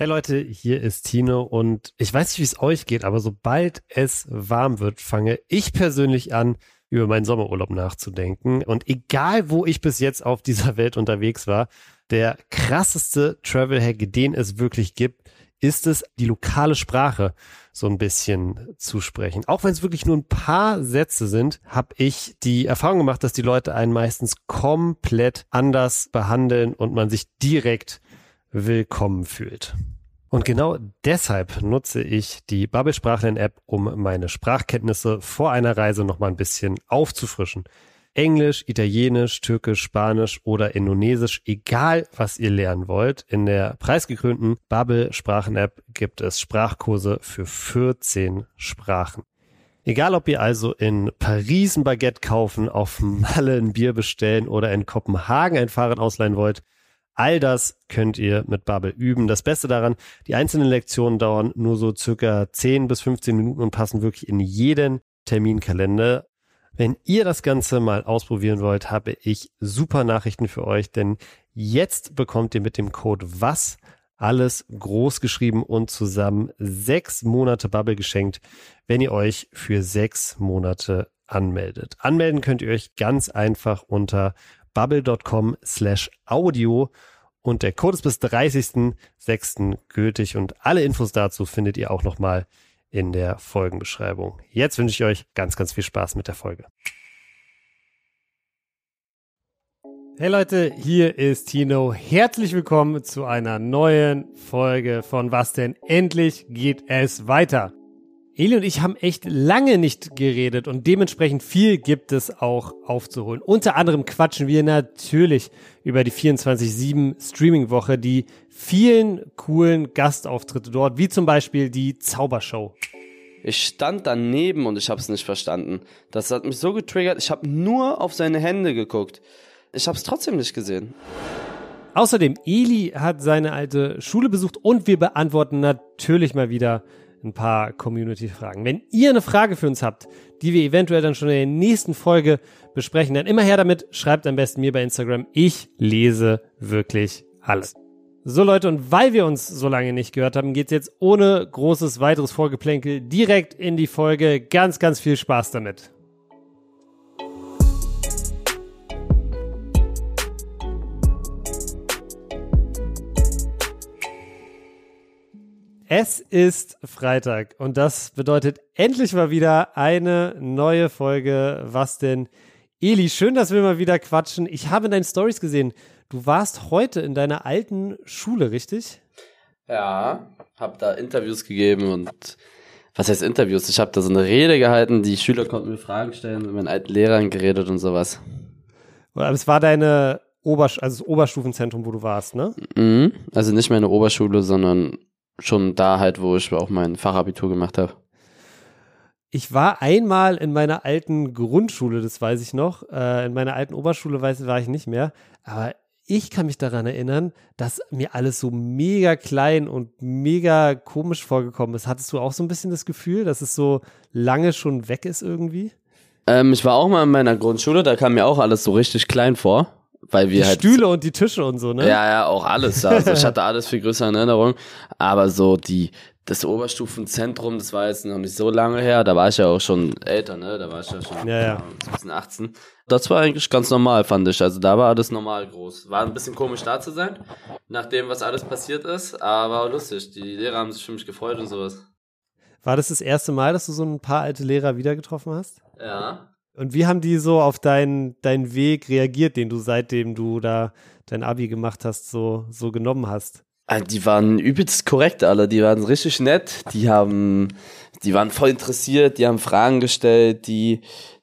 Hey Leute, hier ist Tino und ich weiß nicht, wie es euch geht, aber sobald es warm wird, fange ich persönlich an, über meinen Sommerurlaub nachzudenken. Und egal, wo ich bis jetzt auf dieser Welt unterwegs war, der krasseste Travel-Hack, den es wirklich gibt, ist es, die lokale Sprache so ein bisschen zu sprechen. Auch wenn es wirklich nur ein paar Sätze sind, habe ich die Erfahrung gemacht, dass die Leute einen meistens komplett anders behandeln und man sich direkt willkommen fühlt. Und genau deshalb nutze ich die Bubble Sprachlern App, um meine Sprachkenntnisse vor einer Reise noch mal ein bisschen aufzufrischen. Englisch, Italienisch, Türkisch, Spanisch oder Indonesisch, egal was ihr lernen wollt. In der preisgekrönten Bubble Sprachen App gibt es Sprachkurse für 14 Sprachen. Egal ob ihr also in Paris ein Baguette kaufen, auf Malle ein Bier bestellen oder in Kopenhagen ein Fahrrad ausleihen wollt, All das könnt ihr mit Bubble üben. Das Beste daran, die einzelnen Lektionen dauern nur so circa 10 bis 15 Minuten und passen wirklich in jeden Terminkalender. Wenn ihr das Ganze mal ausprobieren wollt, habe ich super Nachrichten für euch, denn jetzt bekommt ihr mit dem Code WAS alles groß geschrieben und zusammen sechs Monate Bubble geschenkt, wenn ihr euch für sechs Monate anmeldet. Anmelden könnt ihr euch ganz einfach unter bubble.com slash audio und der Code ist bis 30.06. gültig und alle Infos dazu findet ihr auch nochmal in der Folgenbeschreibung. Jetzt wünsche ich euch ganz, ganz viel Spaß mit der Folge. Hey Leute, hier ist Tino. Herzlich willkommen zu einer neuen Folge von Was denn? Endlich geht es weiter. Eli und ich haben echt lange nicht geredet und dementsprechend viel gibt es auch aufzuholen. Unter anderem quatschen wir natürlich über die 24-7 Streaming-Woche, die vielen coolen Gastauftritte dort, wie zum Beispiel die Zaubershow. Ich stand daneben und ich habe es nicht verstanden. Das hat mich so getriggert. Ich habe nur auf seine Hände geguckt. Ich habe es trotzdem nicht gesehen. Außerdem, Eli hat seine alte Schule besucht und wir beantworten natürlich mal wieder ein paar Community-Fragen. Wenn ihr eine Frage für uns habt, die wir eventuell dann schon in der nächsten Folge besprechen, dann immer her damit, schreibt am besten mir bei Instagram. Ich lese wirklich alles. So Leute, und weil wir uns so lange nicht gehört haben, geht's jetzt ohne großes weiteres Vorgeplänkel direkt in die Folge. Ganz, ganz viel Spaß damit. Es ist Freitag und das bedeutet endlich mal wieder eine neue Folge. Was denn? Eli, schön, dass wir mal wieder quatschen. Ich habe in deinen Stories gesehen, du warst heute in deiner alten Schule, richtig? Ja, habe da Interviews gegeben und was heißt Interviews? Ich habe da so eine Rede gehalten, die Schüler konnten mir Fragen stellen, mit meinen alten Lehrern geredet und sowas. Aber es war deine Obersch also das Oberstufenzentrum, wo du warst, ne? Mhm. Also nicht meine Oberschule, sondern schon da halt, wo ich auch mein Fachabitur gemacht habe. Ich war einmal in meiner alten Grundschule, das weiß ich noch. Äh, in meiner alten Oberschule weiß, war ich nicht mehr. Aber ich kann mich daran erinnern, dass mir alles so mega klein und mega komisch vorgekommen ist. Hattest du auch so ein bisschen das Gefühl, dass es so lange schon weg ist irgendwie? Ähm, ich war auch mal in meiner Grundschule, da kam mir auch alles so richtig klein vor weil wir die halt. Stühle und die Tische und so, ne? Ja, ja, auch alles. Also ich hatte alles viel größer in Erinnerung. Aber so die, das Oberstufenzentrum, das war jetzt noch nicht so lange her. Da war ich ja auch schon älter, ne? Da war ich ja schon ja, ja. 17, 18. Das war eigentlich ganz normal, fand ich. Also da war alles normal groß. War ein bisschen komisch da zu sein, nachdem was alles passiert ist, aber lustig. Die Lehrer haben sich für mich gefreut und sowas. War das das erste Mal, dass du so ein paar alte Lehrer wieder getroffen hast? Ja. Und wie haben die so auf deinen, deinen Weg reagiert, den du seitdem du da dein Abi gemacht hast, so, so genommen hast? Ah, die waren übelst korrekt alle, die waren richtig nett, die haben, die waren voll interessiert, die haben Fragen gestellt, die,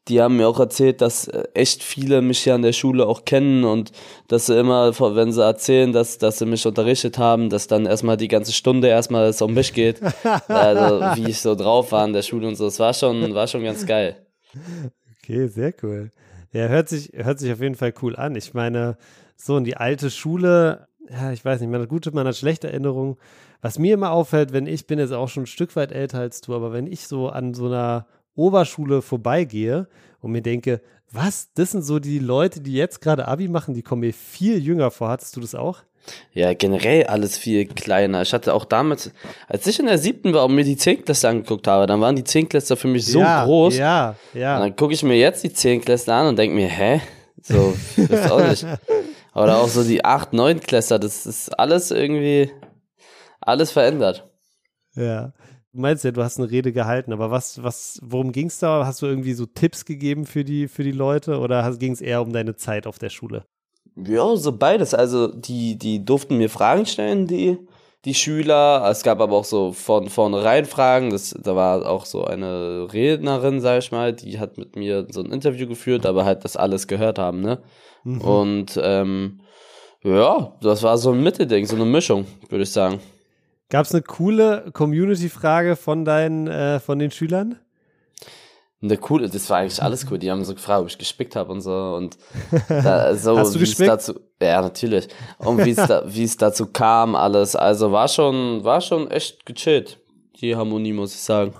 die haben mir auch erzählt, dass äh, echt viele mich ja an der Schule auch kennen und dass sie immer, wenn sie erzählen, dass, dass sie mich unterrichtet haben, dass dann erstmal die ganze Stunde erstmal es um mich geht, also wie ich so drauf war in der Schule und so, das war schon, war schon ganz geil. Okay, sehr cool. Ja, hört sich, hört sich auf jeden Fall cool an. Ich meine, so in die alte Schule, ja, ich weiß nicht, man hat gute, man hat schlechte Erinnerungen. Was mir immer auffällt, wenn ich bin jetzt auch schon ein Stück weit älter als du, aber wenn ich so an so einer Oberschule vorbeigehe und mir denke, was, das sind so die Leute, die jetzt gerade Abi machen, die kommen mir viel jünger vor. Hattest du das auch? Ja, generell alles viel kleiner. Ich hatte auch damals, als ich in der siebten war und mir die Zehnklässler angeguckt habe, dann waren die Zehnklässler für mich so ja, groß. Ja, ja. Und dann gucke ich mir jetzt die Zehnklässler an und denke mir, hä? So, ist auch nicht. Oder auch so die acht, neun Klässler, das ist alles irgendwie, alles verändert. Ja. Du meinst ja, du hast eine Rede gehalten, aber was, was, worum ging es da? Hast du irgendwie so Tipps gegeben für die, für die Leute oder ging es eher um deine Zeit auf der Schule? Ja, so beides. Also die, die durften mir Fragen stellen, die, die Schüler. Es gab aber auch so von vornherein Fragen. Das, da war auch so eine Rednerin, sag ich mal, die hat mit mir so ein Interview geführt, aber halt das alles gehört haben, ne? Mhm. Und ähm, ja, das war so ein Mittelding, so eine Mischung, würde ich sagen. Gab es eine coole Community-Frage von deinen, äh, von den Schülern? Eine coole, das war eigentlich alles cool. Die haben so gefragt, ob ich gespickt habe und so und da, so Hast du gespickt? dazu, ja natürlich. Und wie es da, wie es dazu kam, alles. Also war schon, war schon echt gechillt. Die Harmonie muss ich sagen.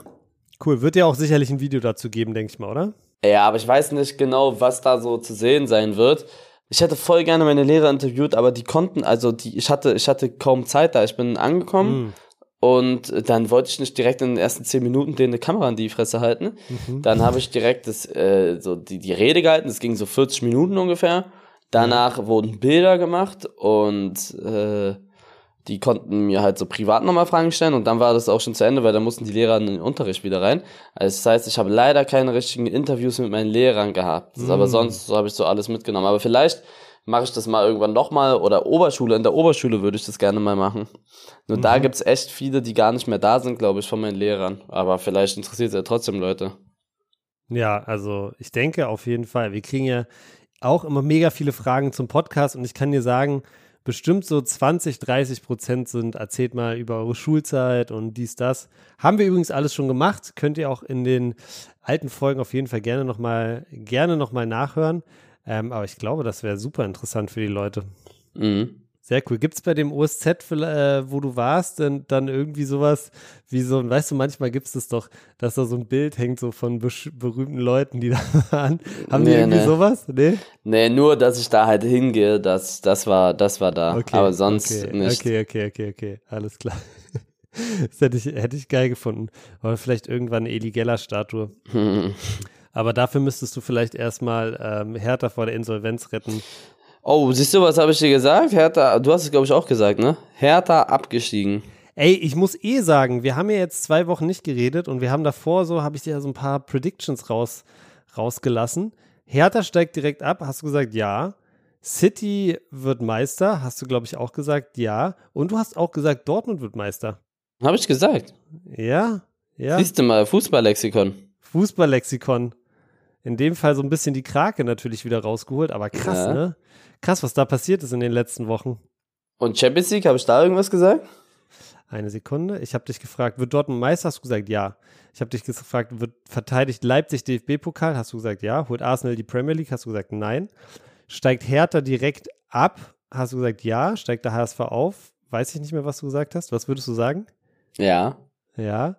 Cool, wird ja auch sicherlich ein Video dazu geben, denke ich mal, oder? Ja, aber ich weiß nicht genau, was da so zu sehen sein wird. Ich hätte voll gerne meine Lehrer interviewt, aber die konnten, also die, ich hatte, ich hatte kaum Zeit da. Ich bin angekommen. Mm und dann wollte ich nicht direkt in den ersten zehn Minuten denen eine Kamera an die Fresse halten. Mhm. Dann habe ich direkt das, äh, so die, die Rede gehalten, das ging so 40 Minuten ungefähr. Danach mhm. wurden Bilder gemacht und äh, die konnten mir halt so privat nochmal Fragen stellen und dann war das auch schon zu Ende, weil da mussten die Lehrer in den Unterricht wieder rein. Also das heißt, ich habe leider keine richtigen Interviews mit meinen Lehrern gehabt. Mhm. Aber sonst so habe ich so alles mitgenommen. Aber vielleicht mache ich das mal irgendwann nochmal oder Oberschule, in der Oberschule würde ich das gerne mal machen. Nur mhm. da gibt's echt viele, die gar nicht mehr da sind, glaube ich, von meinen Lehrern. Aber vielleicht interessiert es ja trotzdem Leute. Ja, also ich denke auf jeden Fall. Wir kriegen ja auch immer mega viele Fragen zum Podcast und ich kann dir sagen, bestimmt so 20, 30 Prozent sind, erzählt mal über eure Schulzeit und dies, das. Haben wir übrigens alles schon gemacht. Könnt ihr auch in den alten Folgen auf jeden Fall gerne nochmal, gerne nochmal nachhören. Ähm, aber ich glaube, das wäre super interessant für die Leute. Mhm. Sehr cool. Gibt es bei dem OSZ, äh, wo du warst, denn, dann irgendwie sowas wie so, weißt du, manchmal gibt es doch, dass da so ein Bild hängt, so von berühmten Leuten, die da waren. Haben nee, die irgendwie nee. sowas? Nee? Nee, nur, dass ich da halt hingehe, das, das war, das war da. Okay, aber sonst okay, nicht. Okay, okay, okay, okay. Alles klar. Das hätte ich, hätte ich geil gefunden. Oder vielleicht irgendwann eine Eli Geller-Statue. Aber dafür müsstest du vielleicht erstmal ähm, Hertha vor der Insolvenz retten. Oh, siehst du, was habe ich dir gesagt? Hertha, du hast es, glaube ich, auch gesagt, ne? Hertha abgestiegen. Ey, ich muss eh sagen, wir haben ja jetzt zwei Wochen nicht geredet und wir haben davor so, habe ich dir ja so ein paar Predictions raus, rausgelassen. Hertha steigt direkt ab, hast du gesagt, ja. City wird Meister, hast du, glaube ich, auch gesagt, ja. Und du hast auch gesagt, Dortmund wird Meister. Habe ich gesagt. Ja, ja. Siehst du mal, Fußballlexikon. Fußballlexikon in dem Fall so ein bisschen die Krake natürlich wieder rausgeholt, aber krass, ja. ne? Krass, was da passiert ist in den letzten Wochen. Und Champions League, habe ich da irgendwas gesagt? Eine Sekunde. Ich habe dich gefragt, wird Dortmund Meister? Hast du gesagt, ja. Ich habe dich gefragt, wird verteidigt Leipzig DFB-Pokal? Hast du gesagt, ja. Holt Arsenal die Premier League? Hast du gesagt, nein. Steigt Hertha direkt ab? Hast du gesagt, ja. Steigt der HSV auf? Weiß ich nicht mehr, was du gesagt hast. Was würdest du sagen? Ja. Ja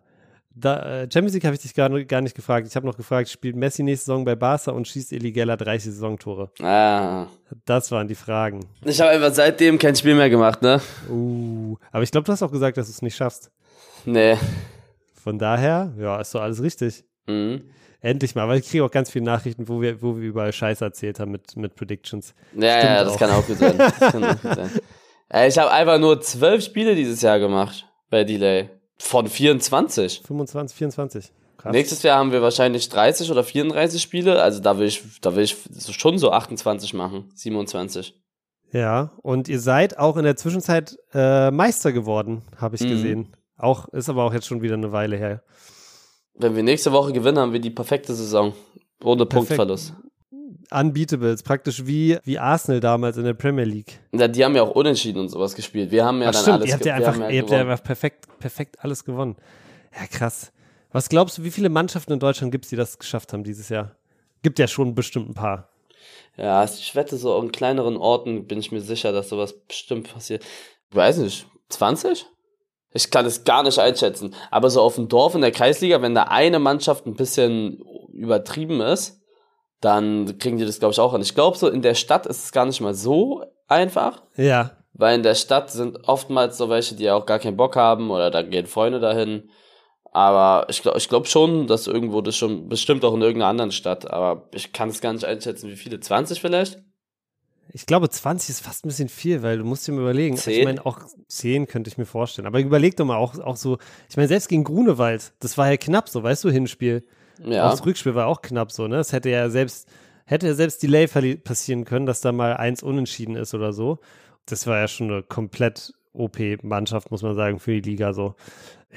da, äh, Champions League habe ich dich gar, gar nicht gefragt. Ich habe noch gefragt, spielt Messi nächste Saison bei Barca und schießt Eligella 30 Saisontore? Ah. Das waren die Fragen. Ich habe einfach seitdem kein Spiel mehr gemacht, ne? Uh, aber ich glaube, du hast auch gesagt, dass du es nicht schaffst. Nee. Von daher, ja, ist doch alles richtig. Mhm. Endlich mal, weil ich kriege auch ganz viele Nachrichten, wo wir, wo wir überall Scheiße erzählt haben mit, mit Predictions. Ja, ja, das auch. kann auch gut sein. Das kann auch gut sein. Ich habe einfach nur zwölf Spiele dieses Jahr gemacht bei Delay. Von 24. 25, 24. Krass. Nächstes Jahr haben wir wahrscheinlich 30 oder 34 Spiele. Also da will ich, da will ich schon so 28 machen. 27. Ja, und ihr seid auch in der Zwischenzeit äh, Meister geworden, habe ich mhm. gesehen. Auch, ist aber auch jetzt schon wieder eine Weile her. Wenn wir nächste Woche gewinnen, haben wir die perfekte Saison. Ohne Perfekt. Punktverlust unbeatables, praktisch wie, wie Arsenal damals in der Premier League. Ja, die haben ja auch unentschieden und sowas gespielt. Wir haben ja Ach, dann stimmt, alles ihr habt ja einfach, ja ihr habt ja einfach perfekt, perfekt alles gewonnen. Ja, krass. Was glaubst du, wie viele Mannschaften in Deutschland gibt es, die das geschafft haben dieses Jahr? Gibt ja schon bestimmt ein paar. Ja, ich wette, so in kleineren Orten bin ich mir sicher, dass sowas bestimmt passiert. Ich weiß nicht, 20? Ich kann es gar nicht einschätzen. Aber so auf dem Dorf in der Kreisliga, wenn da eine Mannschaft ein bisschen übertrieben ist, dann kriegen die das, glaube ich, auch an. Ich glaube, so in der Stadt ist es gar nicht mal so einfach. Ja. weil in der Stadt sind oftmals so welche, die auch gar keinen Bock haben oder da gehen Freunde dahin. Aber ich glaube ich glaub schon, dass irgendwo das schon, bestimmt auch in irgendeiner anderen Stadt, aber ich kann es gar nicht einschätzen, wie viele, 20 vielleicht? Ich glaube, 20 ist fast ein bisschen viel, weil du musst dir mal überlegen. 10? Ich meine, auch 10 könnte ich mir vorstellen. Aber überleg doch mal auch, auch so, ich meine, selbst gegen Grunewald, das war ja knapp so, weißt du, Hinspiel. Ja. Auch das Rückspiel war auch knapp so, ne? Es hätte ja selbst, hätte ja selbst Delay passieren können, dass da mal eins unentschieden ist oder so. Das war ja schon eine komplett OP-Mannschaft, muss man sagen, für die Liga so.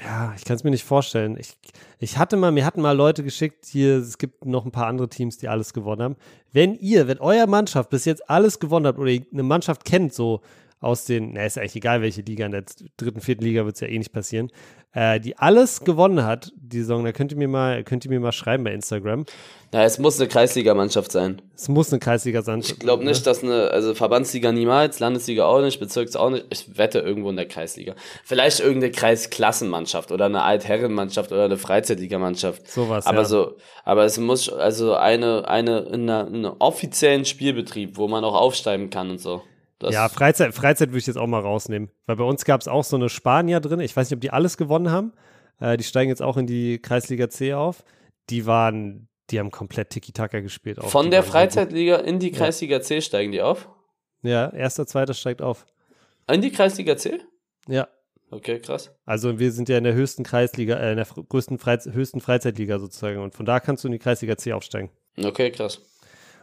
Ja, ich kann es mir nicht vorstellen. Ich, ich hatte mal, mir hatten mal Leute geschickt, hier, es gibt noch ein paar andere Teams, die alles gewonnen haben. Wenn ihr, wenn euer Mannschaft bis jetzt alles gewonnen habt oder eine Mannschaft kennt, so aus den, na, ist ja eigentlich egal, welche Liga, in der dritten, vierten Liga wird es ja eh nicht passieren, äh, die alles gewonnen hat, die Saison, da könnt ihr mir mal, könnt ihr mir mal schreiben bei Instagram. Ja, es muss eine Kreisligamannschaft sein. Es muss eine Kreisliga sein. Ich glaube nicht, dass eine, also Verbandsliga niemals, Landesliga auch nicht, Bezirks auch nicht. Ich wette irgendwo in der Kreisliga. Vielleicht irgendeine Kreisklassenmannschaft oder eine Altherrenmannschaft oder eine Freizeitligamannschaft. Sowas, aber ja. so, aber es muss also eine, eine, in einer, in einem offiziellen Spielbetrieb, wo man auch aufsteigen kann und so. Das Ja, Freizeit, Freizeit würde ich jetzt auch mal rausnehmen. Weil bei uns gab es auch so eine Spanier drin. Ich weiß nicht, ob die alles gewonnen haben. Äh, die steigen jetzt auch in die Kreisliga C auf. Die waren, die haben komplett Tiki-Taka gespielt. Auch. Von Die der. Freizeitliga in die Kreisliga C steigen die auf? Ja, erster, zweiter steigt auf. In die Kreisliga C? Ja. Okay, krass. Also wir sind ja in der höchsten Kreisliga, äh, in der größten Freiz höchsten Freizeitliga sozusagen. Und von da kannst du in die Kreisliga C aufsteigen. Okay, krass.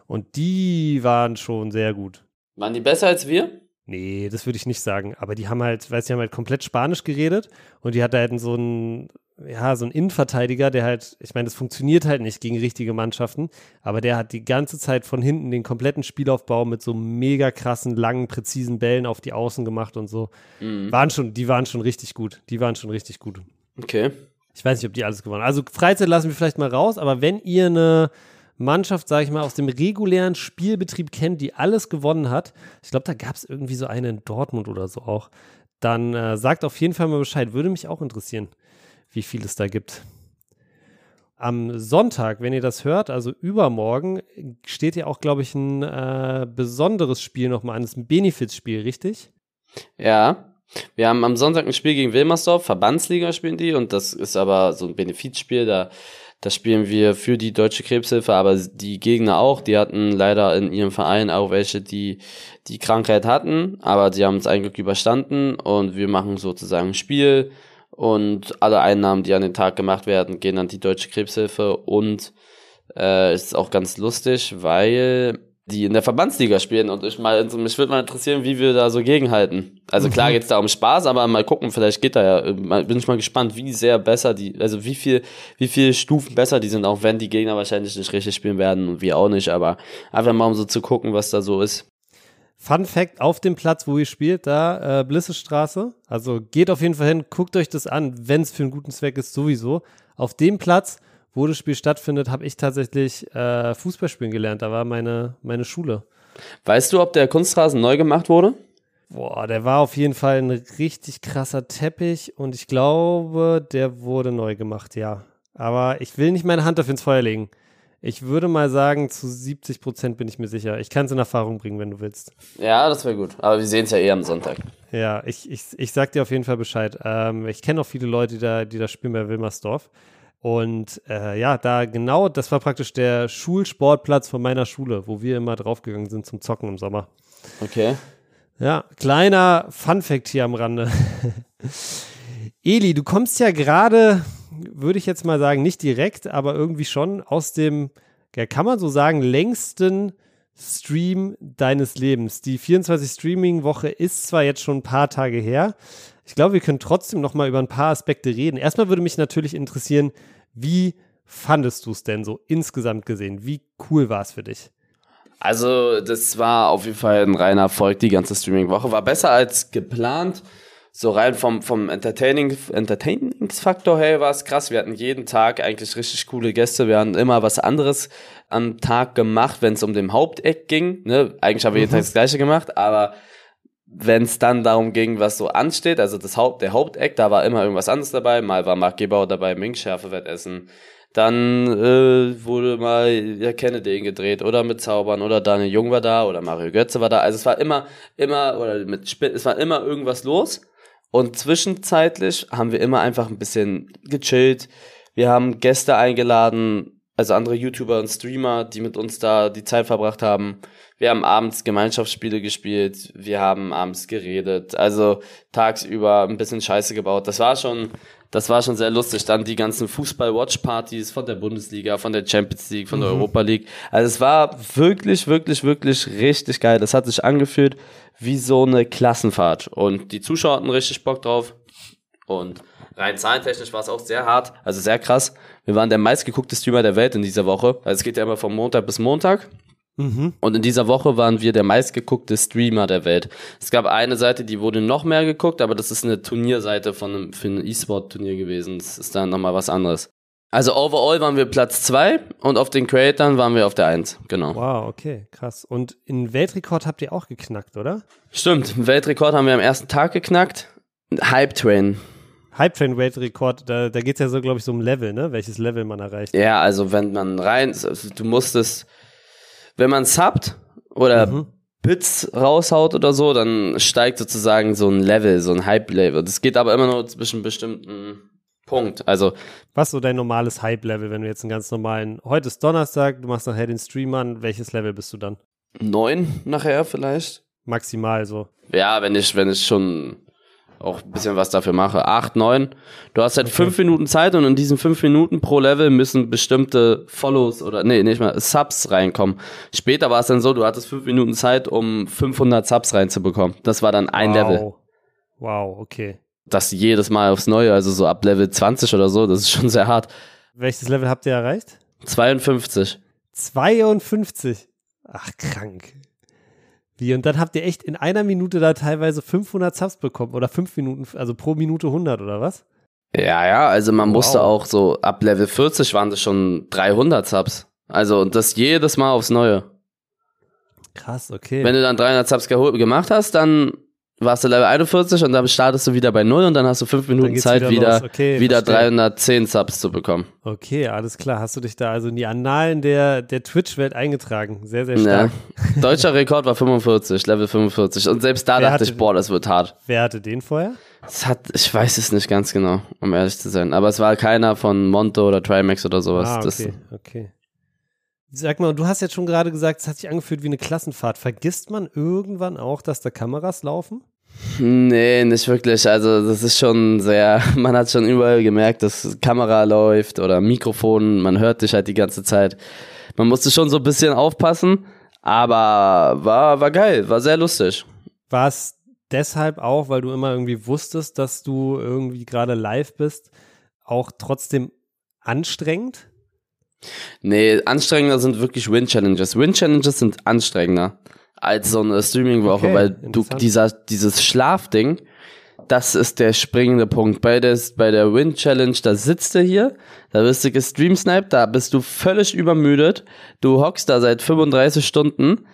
Und die waren schon sehr gut. Waren die besser als wir? Nee, das würde ich nicht sagen. Aber die haben halt, weiß ich, haben halt komplett Spanisch geredet und die hat halt so einen, ja, so einen Innenverteidiger, der halt, ich meine, das funktioniert halt nicht gegen richtige Mannschaften, aber der hat die ganze Zeit von hinten den kompletten Spielaufbau mit so mega krassen, langen, präzisen Bällen auf die Außen gemacht und so. Waren schon, die waren schon richtig gut. Die waren schon richtig gut. Okay. Ich weiß nicht, ob die alles gewonnen haben. Also Freizeit lassen wir vielleicht mal raus, aber wenn ihr eine Mannschaft, sage ich mal, aus dem regulären Spielbetrieb kennt, die alles gewonnen hat, ich glaube, da gab es irgendwie so eine in Dortmund oder so auch, dann äh, sagt auf jeden Fall mal Bescheid. Würde mich auch interessieren, wie viel es da gibt. Am Sonntag, wenn ihr das hört, also übermorgen, steht ja auch, glaube ich, ein äh, besonderes Spiel nochmal an. Das ist ein Benefizspiel, richtig? Ja. Wir haben am Sonntag ein Spiel gegen Wilmersdorf, Verbandsliga spielen die und das ist aber so ein Benefizspiel, da, da spielen wir für die Deutsche Krebshilfe, aber die Gegner auch, die hatten leider in ihrem Verein auch welche, die die Krankheit hatten, aber die haben es eigentlich überstanden und wir machen sozusagen ein Spiel und alle Einnahmen, die an den Tag gemacht werden, gehen an die Deutsche Krebshilfe und äh, ist auch ganz lustig, weil die in der Verbandsliga spielen und ich mal, mich würde mal interessieren, wie wir da so gegenhalten. Also klar geht's da um Spaß, aber mal gucken, vielleicht geht da ja, bin ich mal gespannt, wie sehr besser die, also wie viel, wie viele Stufen besser die sind, auch wenn die Gegner wahrscheinlich nicht richtig spielen werden und wir auch nicht, aber einfach mal um so zu gucken, was da so ist. Fun Fact: Auf dem Platz, wo ihr spielt, da äh, Blissestraße. Also geht auf jeden Fall hin, guckt euch das an, wenn es für einen guten Zweck ist, sowieso. Auf dem Platz, wo das Spiel stattfindet, habe ich tatsächlich äh, Fußball spielen gelernt. Da war meine, meine Schule. Weißt du, ob der Kunstrasen neu gemacht wurde? Boah, der war auf jeden Fall ein richtig krasser Teppich und ich glaube, der wurde neu gemacht, ja. Aber ich will nicht meine Hand dafür ins Feuer legen. Ich würde mal sagen, zu 70 Prozent bin ich mir sicher. Ich kann es in Erfahrung bringen, wenn du willst. Ja, das wäre gut. Aber wir sehen es ja eh am Sonntag. Ja, ich, ich, ich sag dir auf jeden Fall Bescheid. Ähm, ich kenne auch viele Leute, die da, die da spielen bei Wilmersdorf. Und äh, ja, da genau, das war praktisch der Schulsportplatz von meiner Schule, wo wir immer draufgegangen sind zum Zocken im Sommer. Okay. Ja, kleiner Funfact hier am Rande. Eli, du kommst ja gerade, würde ich jetzt mal sagen, nicht direkt, aber irgendwie schon aus dem, ja, kann man so sagen, längsten Stream deines Lebens. Die 24 Streaming-Woche ist zwar jetzt schon ein paar Tage her. Ich glaube, wir können trotzdem noch mal über ein paar Aspekte reden. Erstmal würde mich natürlich interessieren, wie fandest du es denn so insgesamt gesehen? Wie cool war es für dich? Also, das war auf jeden Fall ein reiner Erfolg, die ganze Streaming-Woche. War besser als geplant. So rein vom, vom Entertaining, Entertainingsfaktor her war es krass. Wir hatten jeden Tag eigentlich richtig coole Gäste. Wir haben immer was anderes am Tag gemacht, wenn es um den Haupteck ging. Ne? Eigentlich haben wir jeden Tag das Gleiche gemacht, aber wenn es dann darum ging, was so ansteht, also das Haupt, der Haupteck, da war immer irgendwas anderes dabei. Mal war Marc Gebauer dabei, Mink Schärfewettessen. Dann äh, wurde mal ja, Kennedy gedreht oder mit Zaubern oder Daniel Jung war da oder Mario Götze war da. Also es war immer, immer, oder mit Spin es war immer irgendwas los. Und zwischenzeitlich haben wir immer einfach ein bisschen gechillt. Wir haben Gäste eingeladen, also andere YouTuber und Streamer, die mit uns da die Zeit verbracht haben. Wir haben abends Gemeinschaftsspiele gespielt, wir haben abends geredet, also tagsüber ein bisschen Scheiße gebaut. Das war schon, das war schon sehr lustig. Dann die ganzen Fußball-Watch-Partys von der Bundesliga, von der Champions League, von der mhm. Europa League. Also es war wirklich, wirklich, wirklich richtig geil. Das hat sich angefühlt wie so eine Klassenfahrt. Und die Zuschauer hatten richtig Bock drauf. Und rein zahlentechnisch war es auch sehr hart, also sehr krass. Wir waren der meistgeguckte Streamer der Welt in dieser Woche. Also es geht ja immer von Montag bis Montag. Mhm. Und in dieser Woche waren wir der meistgeguckte Streamer der Welt. Es gab eine Seite, die wurde noch mehr geguckt, aber das ist eine Turnierseite von einem, für ein E-Sport-Turnier gewesen. Das ist dann nochmal was anderes. Also overall waren wir Platz zwei und auf den Creatern waren wir auf der eins, genau. Wow, okay, krass. Und in Weltrekord habt ihr auch geknackt, oder? Stimmt, Weltrekord haben wir am ersten Tag geknackt. Hype Train. Hype Train Weltrekord, da, da geht es ja so, glaube ich, so um Level, ne? Welches Level man erreicht. Ja, also wenn man rein, also du musstest, wenn man subbt oder mhm. Bits raushaut oder so, dann steigt sozusagen so ein Level, so ein Hype-Level. Das geht aber immer nur zwischen bestimmten Punkt. Also. Was ist so dein normales Hype-Level, wenn du jetzt einen ganz normalen, heute ist Donnerstag, du machst nachher den Stream an, welches Level bist du dann? Neun nachher vielleicht. Maximal so. Ja, wenn ich, wenn ich schon auch ein bisschen was dafür mache. Acht, neun. Du hast halt okay. fünf Minuten Zeit und in diesen fünf Minuten pro Level müssen bestimmte Follows oder, nee, nicht mal, Subs reinkommen. Später war es dann so, du hattest fünf Minuten Zeit, um 500 Subs reinzubekommen. Das war dann ein wow. Level. Wow, okay das jedes Mal aufs Neue, also so ab Level 20 oder so, das ist schon sehr hart. Welches Level habt ihr erreicht? 52. 52? Ach, krank. Wie, und dann habt ihr echt in einer Minute da teilweise 500 Subs bekommen oder 5 Minuten, also pro Minute 100 oder was? Ja, ja, also man wow. musste auch so, ab Level 40 waren das schon 300 Subs. Also und das jedes Mal aufs Neue. Krass, okay. Wenn du dann 300 Subs gemacht hast, dann warst du Level 41 und dann startest du wieder bei 0 und dann hast du 5 Minuten Zeit, wieder, wieder, okay, wieder 310 Subs zu bekommen. Okay, alles klar. Hast du dich da also in die Annalen der, der Twitch-Welt eingetragen? Sehr, sehr stark. Ja. Deutscher Rekord war 45, Level 45. Und selbst da wer dachte hatte, ich, boah, das wird hart. Wer hatte den vorher? Es hat, ich weiß es nicht ganz genau, um ehrlich zu sein. Aber es war keiner von Monto oder Trimax oder sowas. Ah, okay, das, okay. Sag mal, du hast jetzt schon gerade gesagt, es hat sich angefühlt wie eine Klassenfahrt. Vergisst man irgendwann auch, dass da Kameras laufen? Nee, nicht wirklich. Also das ist schon sehr, man hat schon überall gemerkt, dass Kamera läuft oder Mikrofon, man hört dich halt die ganze Zeit. Man musste schon so ein bisschen aufpassen, aber war, war geil, war sehr lustig. War es deshalb auch, weil du immer irgendwie wusstest, dass du irgendwie gerade live bist, auch trotzdem anstrengend? Nee, anstrengender sind wirklich Win-Challenges. Win-Challenges sind anstrengender als so eine Streaming-Woche, okay, weil du dieser, dieses Schlafding, das ist der springende Punkt. Bei der, bei der Win Challenge, da sitzt du hier, da bist du gestreamsniped, da bist du völlig übermüdet, du hockst da seit 35 Stunden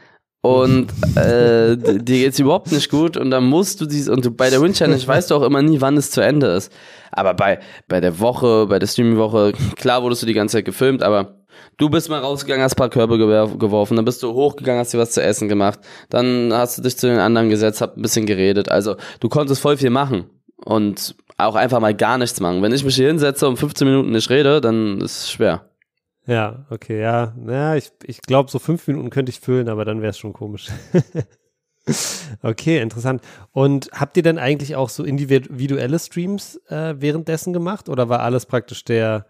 und äh, dir geht's überhaupt nicht gut und dann musst du dies und du bei der Win Challenge weißt du auch immer nie, wann es zu Ende ist. Aber bei bei der Woche, bei der Streaming Woche, klar wurdest du die ganze Zeit gefilmt, aber Du bist mal rausgegangen, hast ein paar Körbe geworfen, dann bist du hochgegangen, hast dir was zu essen gemacht, dann hast du dich zu den anderen gesetzt, hab ein bisschen geredet. Also du konntest voll viel machen und auch einfach mal gar nichts machen. Wenn ich mich hier hinsetze und 15 Minuten nicht rede, dann ist es schwer. Ja, okay, ja. Ja, ich, ich glaube, so fünf Minuten könnte ich füllen, aber dann wäre es schon komisch. okay, interessant. Und habt ihr denn eigentlich auch so individuelle Streams äh, währenddessen gemacht oder war alles praktisch der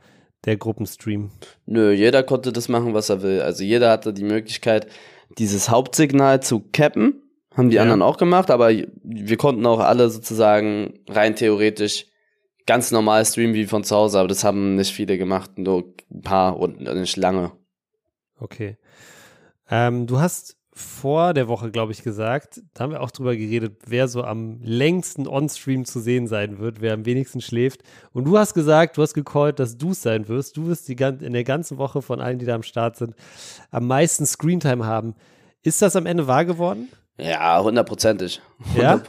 der Gruppenstream? Nö, jeder konnte das machen, was er will. Also jeder hatte die Möglichkeit, dieses Hauptsignal zu cappen. Haben die ja. anderen auch gemacht, aber wir konnten auch alle sozusagen rein theoretisch ganz normal streamen wie von zu Hause, aber das haben nicht viele gemacht, nur ein paar und nicht lange. Okay. Ähm, du hast vor der Woche, glaube ich, gesagt, da haben wir auch drüber geredet, wer so am längsten on-stream zu sehen sein wird, wer am wenigsten schläft. Und du hast gesagt, du hast gecallt, dass du es sein wirst. Du wirst die, in der ganzen Woche von allen, die da am Start sind, am meisten Screentime haben. Ist das am Ende wahr geworden? Ja, hundertprozentig. Ja?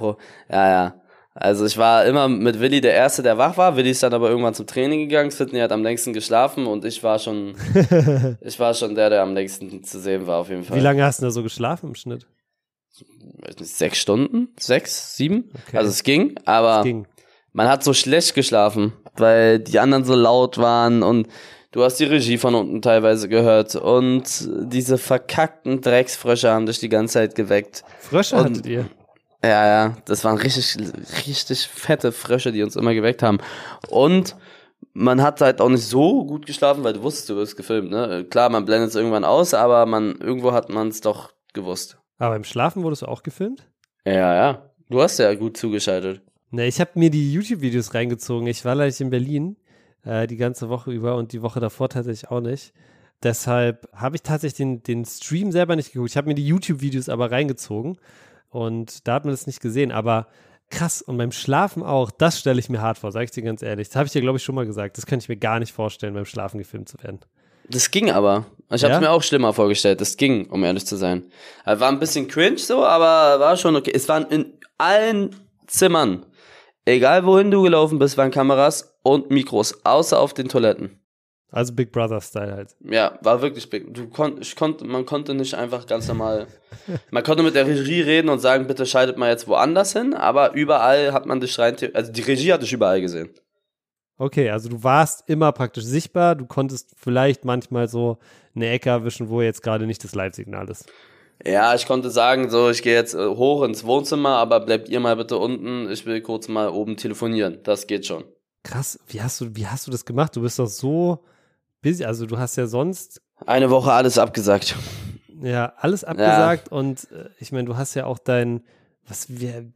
ja, ja. Also ich war immer mit Willi der Erste, der wach war. Willi ist dann aber irgendwann zum Training gegangen. Sydney hat am längsten geschlafen und ich war schon, ich war schon der, der am längsten zu sehen war auf jeden Fall. Wie lange hast du da so geschlafen im Schnitt? Sechs Stunden? Sechs? Sieben? Okay. Also es ging, aber es ging. man hat so schlecht geschlafen, weil die anderen so laut waren und du hast die Regie von unten teilweise gehört und diese verkackten Drecksfrösche haben dich die ganze Zeit geweckt. Frösche und, hattet ihr? Ja, ja, das waren richtig, richtig fette Frösche, die uns immer geweckt haben. Und man hat halt auch nicht so gut geschlafen, weil du wusstest, du wirst gefilmt, ne? Klar, man blendet es irgendwann aus, aber man, irgendwo hat man es doch gewusst. Aber im Schlafen wurdest du auch gefilmt? Ja, ja. Du hast ja gut zugeschaltet. Ne, ich habe mir die YouTube-Videos reingezogen. Ich war leider in Berlin äh, die ganze Woche über und die Woche davor tatsächlich auch nicht. Deshalb habe ich tatsächlich den, den Stream selber nicht geguckt. Ich habe mir die YouTube-Videos aber reingezogen und da hat man das nicht gesehen. Aber krass, und beim Schlafen auch, das stelle ich mir hart vor, sage ich dir ganz ehrlich. Das habe ich dir, glaube ich, schon mal gesagt. Das kann ich mir gar nicht vorstellen, beim Schlafen gefilmt zu werden. Das ging aber. Ich habe es mir auch schlimmer vorgestellt. Das ging, um ehrlich zu sein. War ein bisschen cringe so, aber war schon okay. Es waren in allen Zimmern, egal wohin du gelaufen bist, waren Kameras und Mikros, außer auf den Toiletten. Also Big Brother-Style halt. Ja, war wirklich big. Du kon ich konnte, man konnte nicht einfach ganz normal. man konnte mit der Regie reden und sagen, bitte schaltet mal jetzt woanders hin, aber überall hat man dich rein. Also die Regie hat dich überall gesehen. Okay, also du warst immer praktisch sichtbar. Du konntest vielleicht manchmal so eine Ecke erwischen, wo jetzt gerade nicht das Live-Signal ist. Ja, ich konnte sagen, so, ich gehe jetzt äh, hoch ins Wohnzimmer, aber bleibt ihr mal bitte unten. Ich will kurz mal oben telefonieren. Das geht schon. Krass, wie hast du, wie hast du das gemacht? Du bist doch so busy. Also du hast ja sonst. Eine Woche alles abgesagt. Ja, alles abgesagt ja. und äh, ich meine, du hast ja auch dein, was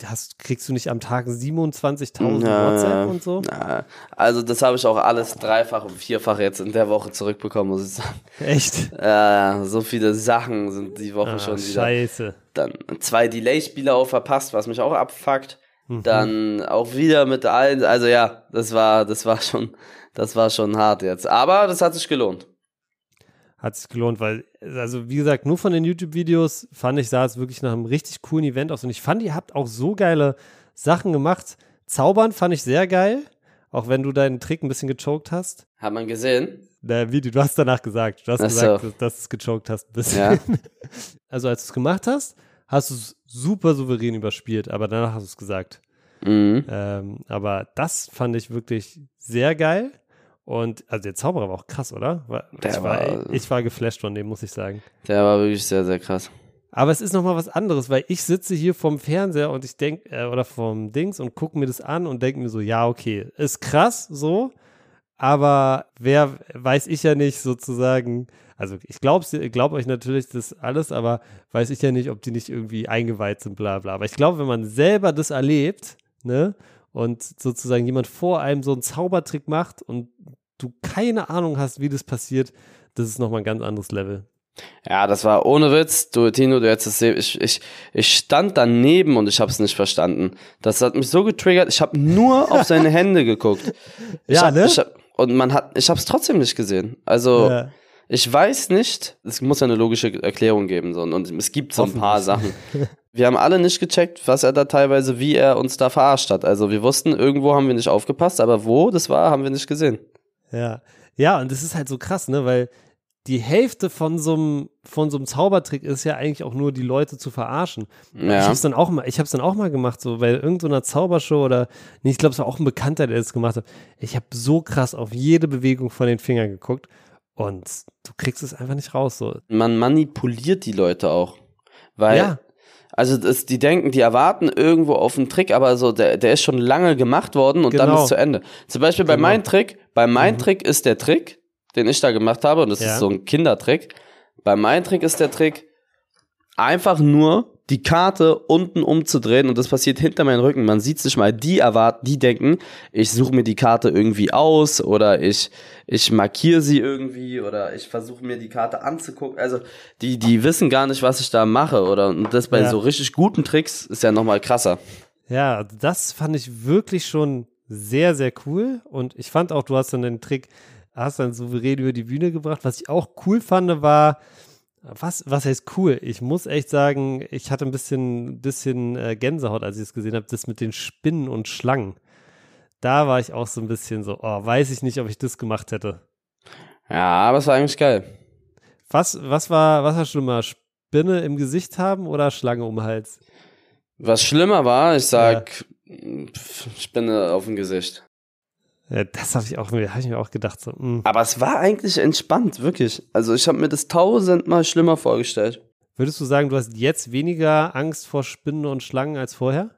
hast, kriegst du nicht am Tag 27.000 ja, WhatsApp und so? Ja. Also das habe ich auch alles dreifach und vierfach jetzt in der Woche zurückbekommen, muss ich sagen. Echt? Ja, so viele Sachen sind die Woche ah, schon wieder. Scheiße. Dann zwei Delay-Spiele auch verpasst, was mich auch abfuckt. Mhm. Dann auch wieder mit allen, also ja, das war, das war schon, das war schon hart jetzt. Aber das hat sich gelohnt. Hat sich gelohnt, weil, also wie gesagt, nur von den YouTube-Videos fand ich, sah es wirklich nach einem richtig coolen Event aus. Und ich fand, ihr habt auch so geile Sachen gemacht. Zaubern fand ich sehr geil, auch wenn du deinen Trick ein bisschen gechoked hast. Hat man gesehen? Na, Video, du hast danach gesagt. Du hast Ach gesagt, so. dass, du es gechoked hast ein bisschen. Ja. Also als du es gemacht hast, hast du es super souverän überspielt, aber danach hast du es gesagt. Mhm. Ähm, aber das fand ich wirklich sehr geil. Und also der Zauberer war auch krass, oder? Der ich, war, ich war geflasht von dem, muss ich sagen. Der war wirklich sehr, sehr krass. Aber es ist nochmal was anderes, weil ich sitze hier vorm Fernseher und ich denke, äh, oder vorm Dings und gucke mir das an und denke mir so, ja, okay, ist krass so, aber wer weiß ich ja nicht sozusagen, also ich glaube glaub euch natürlich das alles, aber weiß ich ja nicht, ob die nicht irgendwie eingeweiht sind, bla bla. Aber ich glaube, wenn man selber das erlebt, ne, und sozusagen jemand vor einem so einen Zaubertrick macht und du keine Ahnung hast, wie das passiert, das ist nochmal ein ganz anderes Level. Ja, das war ohne Witz. Du, Tino, du hättest es sehen. Ich, ich, ich stand daneben und ich habe es nicht verstanden. Das hat mich so getriggert. Ich habe nur auf seine Hände geguckt. Ich ja, hab, ne? Hab, und man hat, ich habe es trotzdem nicht gesehen. Also ja. Ich weiß nicht. Es muss ja eine logische Erklärung geben so. und es gibt so ein paar Sachen. Wir haben alle nicht gecheckt, was er da teilweise, wie er uns da verarscht hat. Also wir wussten, irgendwo haben wir nicht aufgepasst, aber wo das war, haben wir nicht gesehen. Ja, ja, und das ist halt so krass, ne, weil die Hälfte von so einem von so einem Zaubertrick ist ja eigentlich auch nur die Leute zu verarschen. Ja. Ich hab's dann auch mal, ich hab's dann auch mal gemacht, so bei irgendeiner Zaubershow oder nee, ich glaube, es war auch ein Bekannter, der das gemacht hat. Ich habe so krass auf jede Bewegung von den Fingern geguckt und du kriegst es einfach nicht raus. So. Man manipuliert die Leute auch, weil ja. Also das, die denken, die erwarten irgendwo auf einen Trick, aber so der, der ist schon lange gemacht worden und genau. dann ist zu Ende. Zum Beispiel bei genau. meinem Trick, bei meinem mhm. Trick ist der Trick, den ich da gemacht habe, und das ja. ist so ein Kindertrick. Bei meinem Trick ist der Trick einfach nur die Karte unten umzudrehen und das passiert hinter meinem Rücken. Man sieht sich mal, die erwarten, die denken, ich suche mir die Karte irgendwie aus oder ich, ich markiere sie irgendwie oder ich versuche mir die Karte anzugucken. Also die, die wissen gar nicht, was ich da mache oder und das bei ja. so richtig guten Tricks ist ja nochmal krasser. Ja, das fand ich wirklich schon sehr, sehr cool und ich fand auch, du hast dann den Trick, hast dann souverän über die Bühne gebracht. Was ich auch cool fand, war, Was, was heißt cool? Ich muss echt sagen, ich hatte ein bisschen, bisschen äh, Gänsehaut, als ich es gesehen habe, das mit den Spinnen und Schlangen. Da war ich auch so ein bisschen so, oh, weiß ich nicht, ob ich das gemacht hätte. Ja, aber es war eigentlich geil. Was, was war, was war schlimmer? Spinne im Gesicht haben oder Schlange um den Hals? Was schlimmer war, ich sag, Spinne auf dem Gesicht. Ja, das habe ich auch mir, hab ich mir auch gedacht. So, mm. Aber es war eigentlich entspannt, wirklich. Also ich habe mir das tausendmal schlimmer vorgestellt. Würdest du sagen, du hast jetzt weniger Angst vor Spinnen und Schlangen als vorher?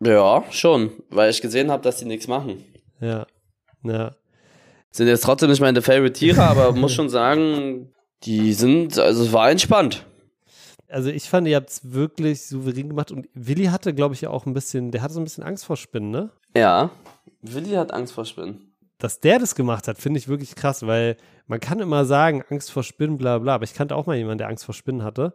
Ja, schon, weil ich gesehen habe, dass die nichts machen. Ja, ja. Sind jetzt trotzdem nicht meine Favorite Tiere, aber muss schon sagen, die sind, also es war entspannt. Also ich fand, ihr habt es wirklich souverän gemacht und Willi hatte, glaube ich, ja auch ein bisschen, der hatte so ein bisschen Angst vor Spinnen, ne? Ja, Willi hat Angst vor Spinnen. Dass der das gemacht hat, finde ich wirklich krass, weil man kann immer sagen, Angst vor Spinnen, bla bla, aber ich kannte auch mal jemanden, der Angst vor Spinnen hatte.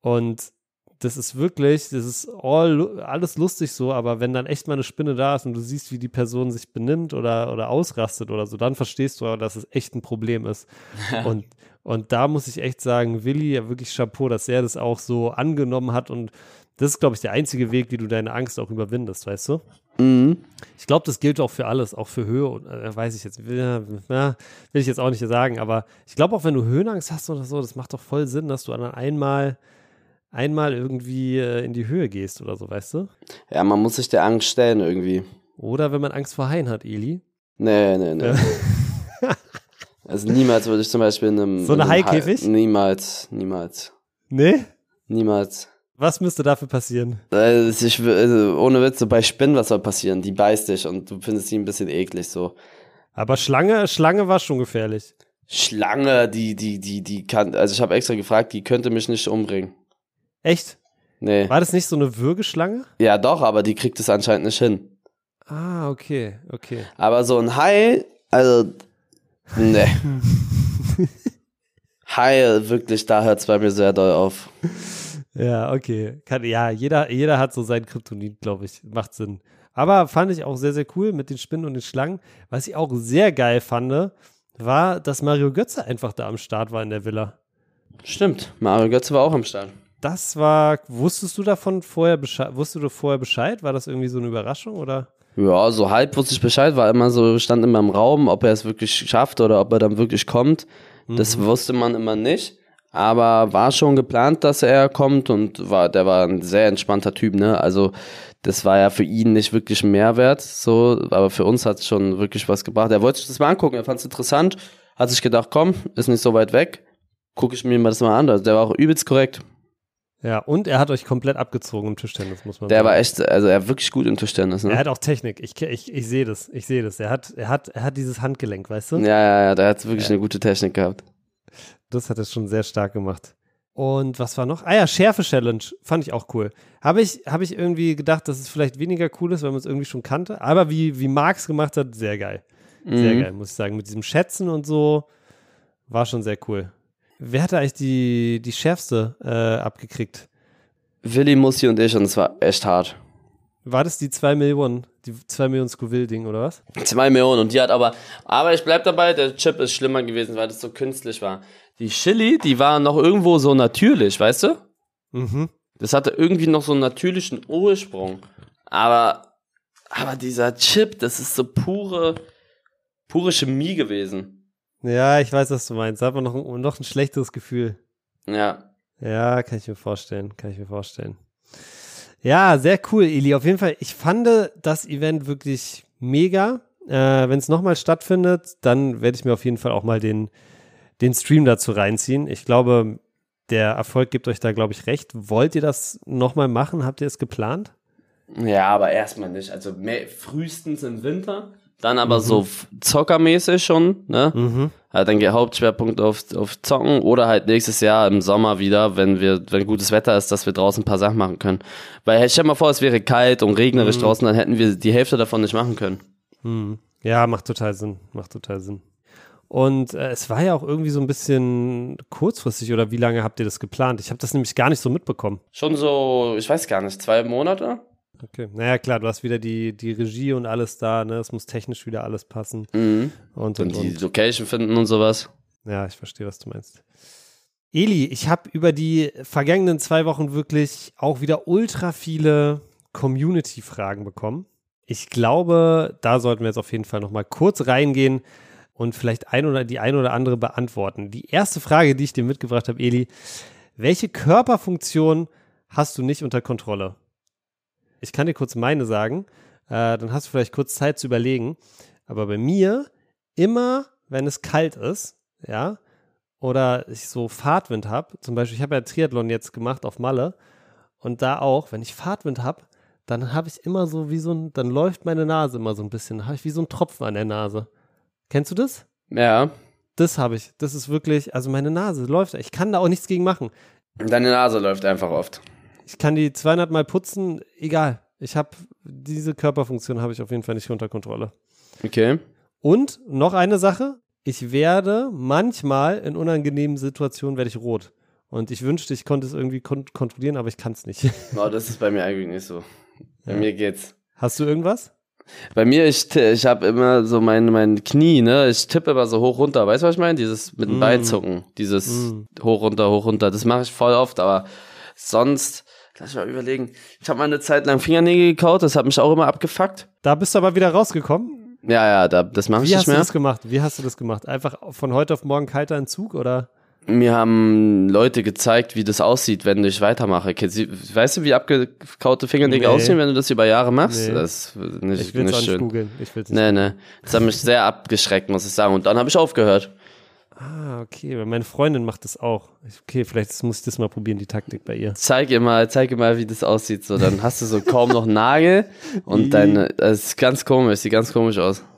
Und das ist wirklich, das ist all, alles lustig so, aber wenn dann echt mal eine Spinne da ist und du siehst, wie die Person sich benimmt oder, oder ausrastet oder so, dann verstehst du dass es echt ein Problem ist. und, und da muss ich echt sagen, Willi, ja wirklich Chapeau, dass er das auch so angenommen hat und das ist, glaube ich, der einzige Weg, wie du deine Angst auch überwindest, weißt du? Mhm. Ich glaube, das gilt auch für alles, auch für Höhe. Und, äh, weiß ich jetzt, ja, will ich jetzt auch nicht sagen, aber ich glaube auch, wenn du Höhenangst hast oder so, das macht doch voll Sinn, dass du dann einmal, einmal irgendwie äh, in die Höhe gehst oder so, weißt du? Ja, man muss sich der Angst stellen irgendwie. Oder wenn man Angst vor Haien hat, Eli. Nee, nee, nee. also niemals würde ich zum Beispiel in einem. So eine Haikäfig? Hai- Niemals, niemals. Nee? Niemals. Was müsste dafür passieren? Also ich, also ohne Witz, so bei Spinnen, was soll passieren? Die beißt dich und du findest sie ein bisschen eklig so. Aber Schlange, Schlange war schon gefährlich. Schlange, die, die, die, die kann, also ich habe extra gefragt, die könnte mich nicht umbringen. Echt? Nee. War das nicht so eine Würgeschlange? Ja, doch, aber die kriegt es anscheinend nicht hin. Ah, okay, okay. Aber so ein Hai, also, nee. Hai, wirklich, da hört es bei mir sehr doll auf. Ja, okay. Kann, ja, jeder, jeder hat so sein Kryptonit, glaube ich. Macht Sinn. Aber fand ich auch sehr, sehr cool mit den Spinnen und den Schlangen. Was ich auch sehr geil fand, war, dass Mario Götze einfach da am Start war in der Villa. Stimmt, Mario Götze war auch am Start. Das war, wusstest du davon vorher Bescheid, wusstest du vorher Bescheid? War das irgendwie so eine Überraschung oder? Ja, so halb wusste ich Bescheid, war immer so, stand immer im Raum, ob er es wirklich schafft oder ob er dann wirklich kommt. Das wusste man immer nicht. Aber war schon geplant, dass er kommt und war, der war ein sehr entspannter Typ, ne? Also, das war ja für ihn nicht wirklich ein Mehrwert, so, aber für uns hat es schon wirklich was gebracht. Er wollte sich das mal angucken, er fand es interessant, hat sich gedacht, komm, ist nicht so weit weg, gucke ich mir mal das mal an. Also, der war auch übelst korrekt. Ja, und er hat euch komplett abgezogen im Tischtennis, muss man Der sagen. war echt, also er war wirklich gut im Tischtennis, Er ne? hat auch Technik. Ich, ich, ich sehe das. Ich sehe das. Er hat, er, hat, er hat dieses Handgelenk, weißt du? Ja, ja, ja, der hat wirklich eine gute Technik gehabt. Das hat er schon sehr stark gemacht. Und was war noch? Ah ja, Schärfe-Challenge. Fand ich auch cool. Habe ich, hab ich irgendwie gedacht, dass es vielleicht weniger cool ist, weil man es irgendwie schon kannte. Aber wie, wie Marx gemacht hat, sehr geil. Sehr Mhm. geil, muss ich sagen. Mit diesem Schätzen und so war schon sehr cool. Wer hatte eigentlich die, die schärfste äh, abgekriegt? Willi, Mussi und ich und es war echt hart. War das die 2 Millionen, die 2 Millionen Scoville-Ding oder was? Zwei Millionen und die hat aber, aber ich bleib dabei, der Chip ist schlimmer gewesen, weil das so künstlich war. Die Chili, die war noch irgendwo so natürlich, weißt du? Mhm. Das hatte irgendwie noch so einen natürlichen Ursprung. Aber, aber dieser Chip, das ist so pure, pure Chemie gewesen. Ja, ich weiß, was du meinst. Da hat man noch, ein- noch ein schlechteres Gefühl. Ja. Ja, kann ich mir vorstellen, kann ich mir vorstellen. Ja, sehr cool, Eli. Auf jeden Fall, ich fand das Event wirklich mega. Äh, Wenn es nochmal stattfindet, dann werde ich mir auf jeden Fall auch mal den, den Stream dazu reinziehen. Ich glaube, der Erfolg gibt euch da, glaube ich, recht. Wollt ihr das nochmal machen? Habt ihr es geplant? Ja, aber erstmal nicht. Also mehr, frühestens im Winter. Dann aber so f- zockermäßig schon, ne? Mhm. Halt dann Hauptschwerpunkt auf, auf Zocken oder halt nächstes Jahr im Sommer wieder, wenn wir, wenn gutes Wetter ist, dass wir draußen ein paar Sachen machen können. Weil stell mal vor, es wäre kalt und regnerisch draußen, dann hätten wir die Hälfte davon nicht machen können. Hm. Ja, macht total Sinn. Macht total Sinn. Und äh, es war ja auch irgendwie so ein bisschen kurzfristig oder wie lange habt ihr das geplant? Ich habe das nämlich gar nicht so mitbekommen. Schon so, ich weiß gar nicht, zwei Monate? Okay. Naja, klar, du hast wieder die, die Regie und alles da, ne? Es muss technisch wieder alles passen. Mhm. Und, Und und, die und. Location finden und sowas. Ja, ich verstehe, was du meinst. Eli, ich habe über die vergangenen zwei Wochen wirklich auch wieder ultra viele Community-Fragen bekommen. Ich glaube, da sollten wir jetzt auf jeden Fall noch mal kurz reingehen und vielleicht ein oder die ein oder andere beantworten. Die erste Frage, die ich dir mitgebracht habe, Eli, welche Körperfunktion hast du nicht unter Kontrolle? Ich kann dir kurz meine sagen, äh, dann hast du vielleicht kurz Zeit zu überlegen. Aber bei mir immer, wenn es kalt ist, ja, oder ich so Fahrtwind habe, zum Beispiel, ich habe ja Triathlon jetzt gemacht auf Malle und da auch, wenn ich Fahrtwind habe, dann habe ich immer so wie so ein, dann läuft meine Nase immer so ein bisschen, habe ich wie so ein Tropfen an der Nase. Kennst du das? Ja. Das habe ich. Das ist wirklich, also meine Nase läuft. Ich kann da auch nichts gegen machen. Deine Nase läuft einfach oft. Ich kann die 200 Mal putzen, egal. Ich habe diese Körperfunktion habe ich auf jeden Fall nicht unter Kontrolle. Okay. Und noch eine Sache, ich werde manchmal in unangenehmen Situationen werde ich rot. Und ich wünschte, ich konnte es irgendwie kon kontrollieren, aber ich kann es nicht. Oh, das ist bei mir eigentlich nicht so. Bei Ja. mir geht's. Hast du irgendwas? Bei mir, ich, ich habe immer so mein, mein Knie, ne? Ich tippe immer so hoch runter. Weißt du, was ich meine? Dieses mit dem Mm. Bein zucken. Dieses Mm. hoch runter, hoch runter. Das mache ich voll oft, aber sonst, lass ich mal überlegen. Ich habe mal eine Zeit lang Fingernägel gekaut, das hat mich auch immer abgefuckt. Da bist du aber wieder rausgekommen. Ja, ja, da, das mache ich Wie nicht hast du mehr. das gemacht? Wie hast du das gemacht? Einfach von heute auf morgen kalter Entzug oder? Mir haben Leute gezeigt, wie das aussieht, wenn ich weitermache. Weißt du, wie abgekaute Fingernägel Nee. aussehen, wenn du das über Jahre machst? Nee. Das ist nicht, Ich will es nicht auch nicht schön. googeln. Ich will's nicht. Nee, nee. Das hat mich sehr abgeschreckt, muss ich sagen. Und dann habe ich aufgehört. Ah, okay. Weil meine Freundin macht das auch. Okay, vielleicht muss ich das mal probieren, die Taktik bei ihr. Zeig ihr mal, zeig ihr mal, wie das aussieht. So, dann hast du so kaum noch Nagel und deine, das ist ganz komisch, sieht ganz komisch aus.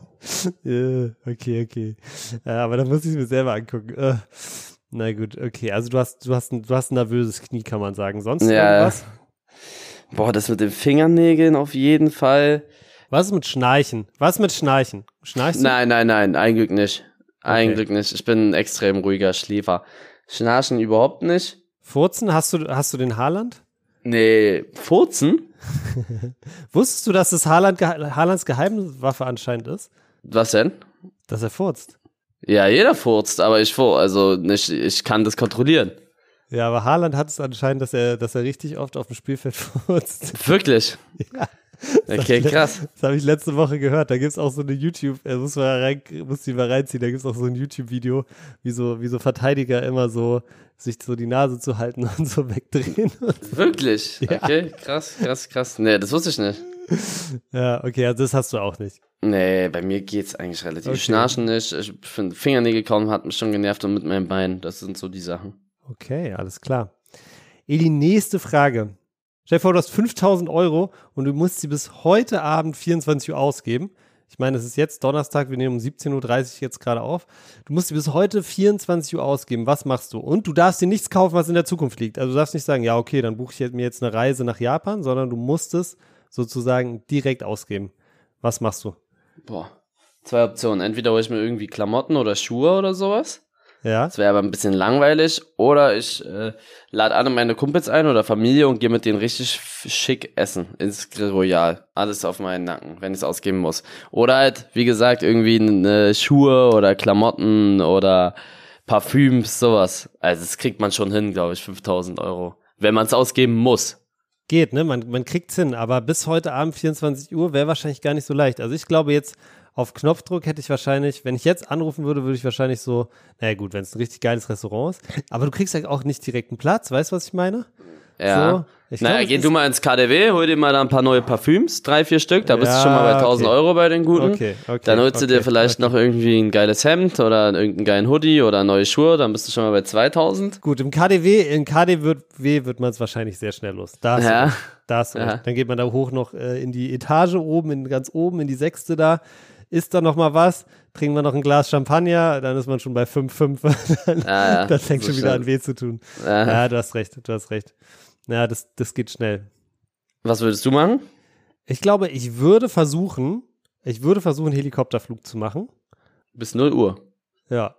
Ja, okay, okay. Äh, aber dann muss ich es mir selber angucken. Äh, na gut, okay. Also du hast, du hast, ein, du hast ein nervöses Knie, kann man sagen. Sonst Ja. irgendwas? Boah, das mit den Fingernägeln auf jeden Fall. Was ist mit Schnarchen? Was mit Schnarchen? Schnarchst du? Nein, nein, nein, ein Glück nicht. Ein Okay. Nicht. Ich bin ein extrem ruhiger Schläfer. Schnarchen überhaupt nicht. Furzen? Hast du, hast du den Haarland? Nee, Furzen? Wusstest du, dass das Haaland, Ge- Haalands Geheimwaffe anscheinend ist? Was denn? Dass er furzt. Ja, jeder furzt, aber ich fur, also nicht, ich kann das kontrollieren. Ja, aber Haaland hat es anscheinend, dass er, dass er richtig oft auf dem Spielfeld furzt. Wirklich? Ja. Okay, krass. Das habe ich letzte Woche gehört. Da gibt es auch so eine YouTube, er muss mal rein, muss die mal reinziehen, da gibt es auch so ein YouTube-Video, wie so, wie so Verteidiger immer so sich so die Nase zu halten und so wegdrehen. Wirklich? Ja. Okay, krass, krass, krass. Nee, das wusste ich nicht. ja, okay, also das hast du auch nicht. Nee, bei mir geht's eigentlich relativ. Okay. Schnarchen nicht. Ich finde Fingernägel kaum hat mich schon genervt und mit meinem Bein. Das sind so die Sachen. Okay, alles klar. Eli, nächste Frage. Stell dir vor, du hast 5000 Euro und du musst sie bis heute Abend 24 Uhr ausgeben. Ich meine, es ist jetzt Donnerstag, wir nehmen um 17.30 Uhr jetzt gerade auf. Du musst sie bis heute 24 Uhr ausgeben. Was machst du? Und du darfst dir nichts kaufen, was in der Zukunft liegt. Also du darfst nicht sagen, ja, okay, dann buche ich mir jetzt eine Reise nach Japan, sondern du musst es sozusagen direkt ausgeben. Was machst du? Boah. Zwei Optionen. Entweder hole ich mir irgendwie Klamotten oder Schuhe oder sowas. Ja? Das wäre aber ein bisschen langweilig. Oder ich äh, lade alle meine Kumpels ein oder Familie und gehe mit denen richtig schick essen ins Grill Royal. Alles auf meinen Nacken, wenn ich es ausgeben muss. Oder halt, wie gesagt, irgendwie ne Schuhe oder Klamotten oder Parfüms, sowas. Also das kriegt man schon hin, glaube ich, 5000 Euro. Wenn man es ausgeben muss. Geht, ne? Man, man kriegt's hin, aber bis heute Abend 24 Uhr wäre wahrscheinlich gar nicht so leicht. Also ich glaube jetzt auf Knopfdruck hätte ich wahrscheinlich, wenn ich jetzt anrufen würde, würde ich wahrscheinlich so, naja gut, wenn es ein richtig geiles Restaurant ist, aber du kriegst ja auch nicht direkt einen Platz, weißt du, was ich meine? Ja. So, ich naja, glaub, geh du mal ins KDW, hol dir mal da ein paar neue Parfüms, drei, vier Stück, da bist Ja, du schon mal bei 1000 okay. Euro bei den guten. Okay, okay. Dann holst du dir okay, vielleicht okay. noch irgendwie ein geiles Hemd oder irgendeinen geilen Hoodie oder neue Schuhe, dann bist du schon mal bei 2000. Gut, im KDW, in KDW wird man es wahrscheinlich sehr schnell los. Da hast du Ja. recht. Da hast du Ja. Dann geht man da hoch noch äh, in die Etage oben, in, ganz oben, in die sechste da. Isst da noch mal was, trinken wir noch ein Glas Champagner, dann ist man schon bei 5,5. dann, Ja, ja, dann fängt so schon wieder an weh zu tun. Ja. Ja, du hast recht, du hast recht. Ja, das, das geht schnell. Was würdest du machen? Ich glaube, ich würde versuchen, ich würde versuchen, Helikopterflug zu machen. Bis 0 Uhr. Ja.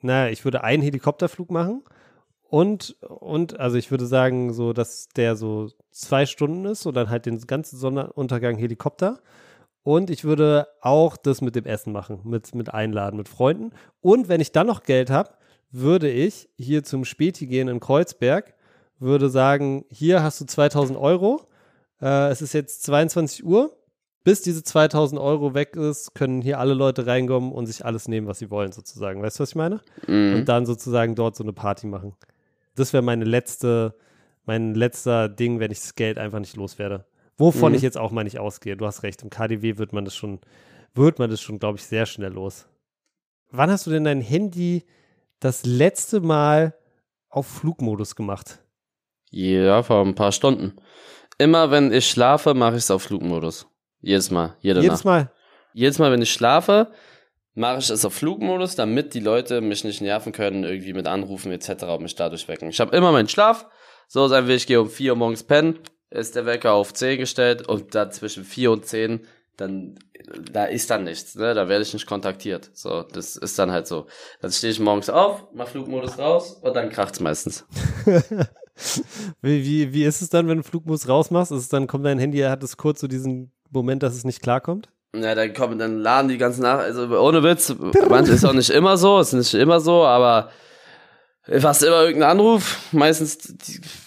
Naja, ich würde einen Helikopterflug machen und, und, also ich würde sagen, so, dass der so zwei Stunden ist und dann halt den ganzen Sonnenuntergang Helikopter. Und ich würde auch das mit dem Essen machen, mit, mit Einladen, mit Freunden. Und wenn ich dann noch Geld habe, würde ich hier zum Späti gehen in Kreuzberg, würde sagen, hier hast du 2000 Euro. Äh, es ist jetzt 22 Uhr. Bis diese 2000 Euro weg ist, können hier alle Leute reinkommen und sich alles nehmen, was sie wollen, sozusagen. Weißt du, was ich meine? Mhm. Und dann sozusagen dort so eine Party machen. Das wäre meine letzte, mein letzter Ding, wenn ich das Geld einfach nicht loswerde. Wovon Mhm. ich jetzt auch mal nicht ausgehe. Du hast recht, im KDW wird man das schon, wird man das schon, glaube ich, sehr schnell los. Wann hast du denn dein Handy das letzte Mal auf Flugmodus gemacht? Ja, vor ein paar Stunden. Immer wenn ich schlafe, mache ich es auf Flugmodus. Jedes Mal, jede Jedes Nacht. Mal. Jedes Mal, wenn ich schlafe, mache ich es auf Flugmodus, damit die Leute mich nicht nerven können, irgendwie mit Anrufen etc. und mich dadurch wecken. Ich habe immer meinen Schlaf. So sein will, ich gehe um 4 Uhr morgens pennen, ist der Wecker auf 10 gestellt und da zwischen 4 und 10, dann, da ist dann nichts, ne? Da werde ich nicht kontaktiert. So, das ist dann halt so. Dann stehe ich morgens auf, mach Flugmodus raus und dann kracht's meistens. Wie, wie, wie ist es dann, wenn du Flugmodus rausmachst? Ist es dann, kommt dein Handy, hat es kurz so diesen Moment, dass es nicht klarkommt? Ja, dann kommen, dann laden die ganzen nach, also ohne Witz, manchmal ist auch nicht immer so, ist nicht immer so, aber fast immer irgendein Anruf, meistens,